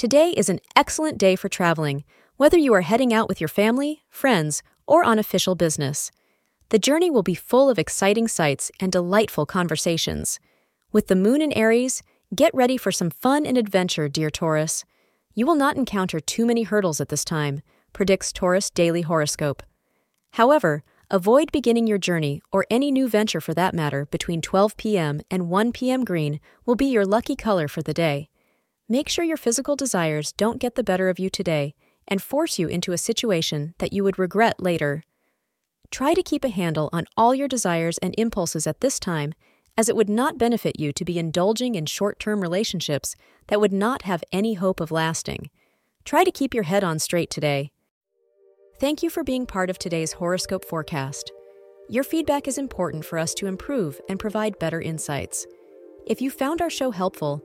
Today is an excellent day for traveling, whether you are heading out with your family, friends, or on official business. The journey will be full of exciting sights and delightful conversations. With the moon in Aries, get ready for some fun and adventure, dear Taurus. You will not encounter too many hurdles at this time, predicts Taurus Daily Horoscope. However, avoid beginning your journey, or any new venture for that matter, between 12 p.m. and 1 p.m. green will be your lucky color for the day. Make sure your physical desires don't get the better of you today and force you into a situation that you would regret later. Try to keep a handle on all your desires and impulses at this time, as it would not benefit you to be indulging in short term relationships that would not have any hope of lasting. Try to keep your head on straight today. Thank you for being part of today's horoscope forecast. Your feedback is important for us to improve and provide better insights. If you found our show helpful,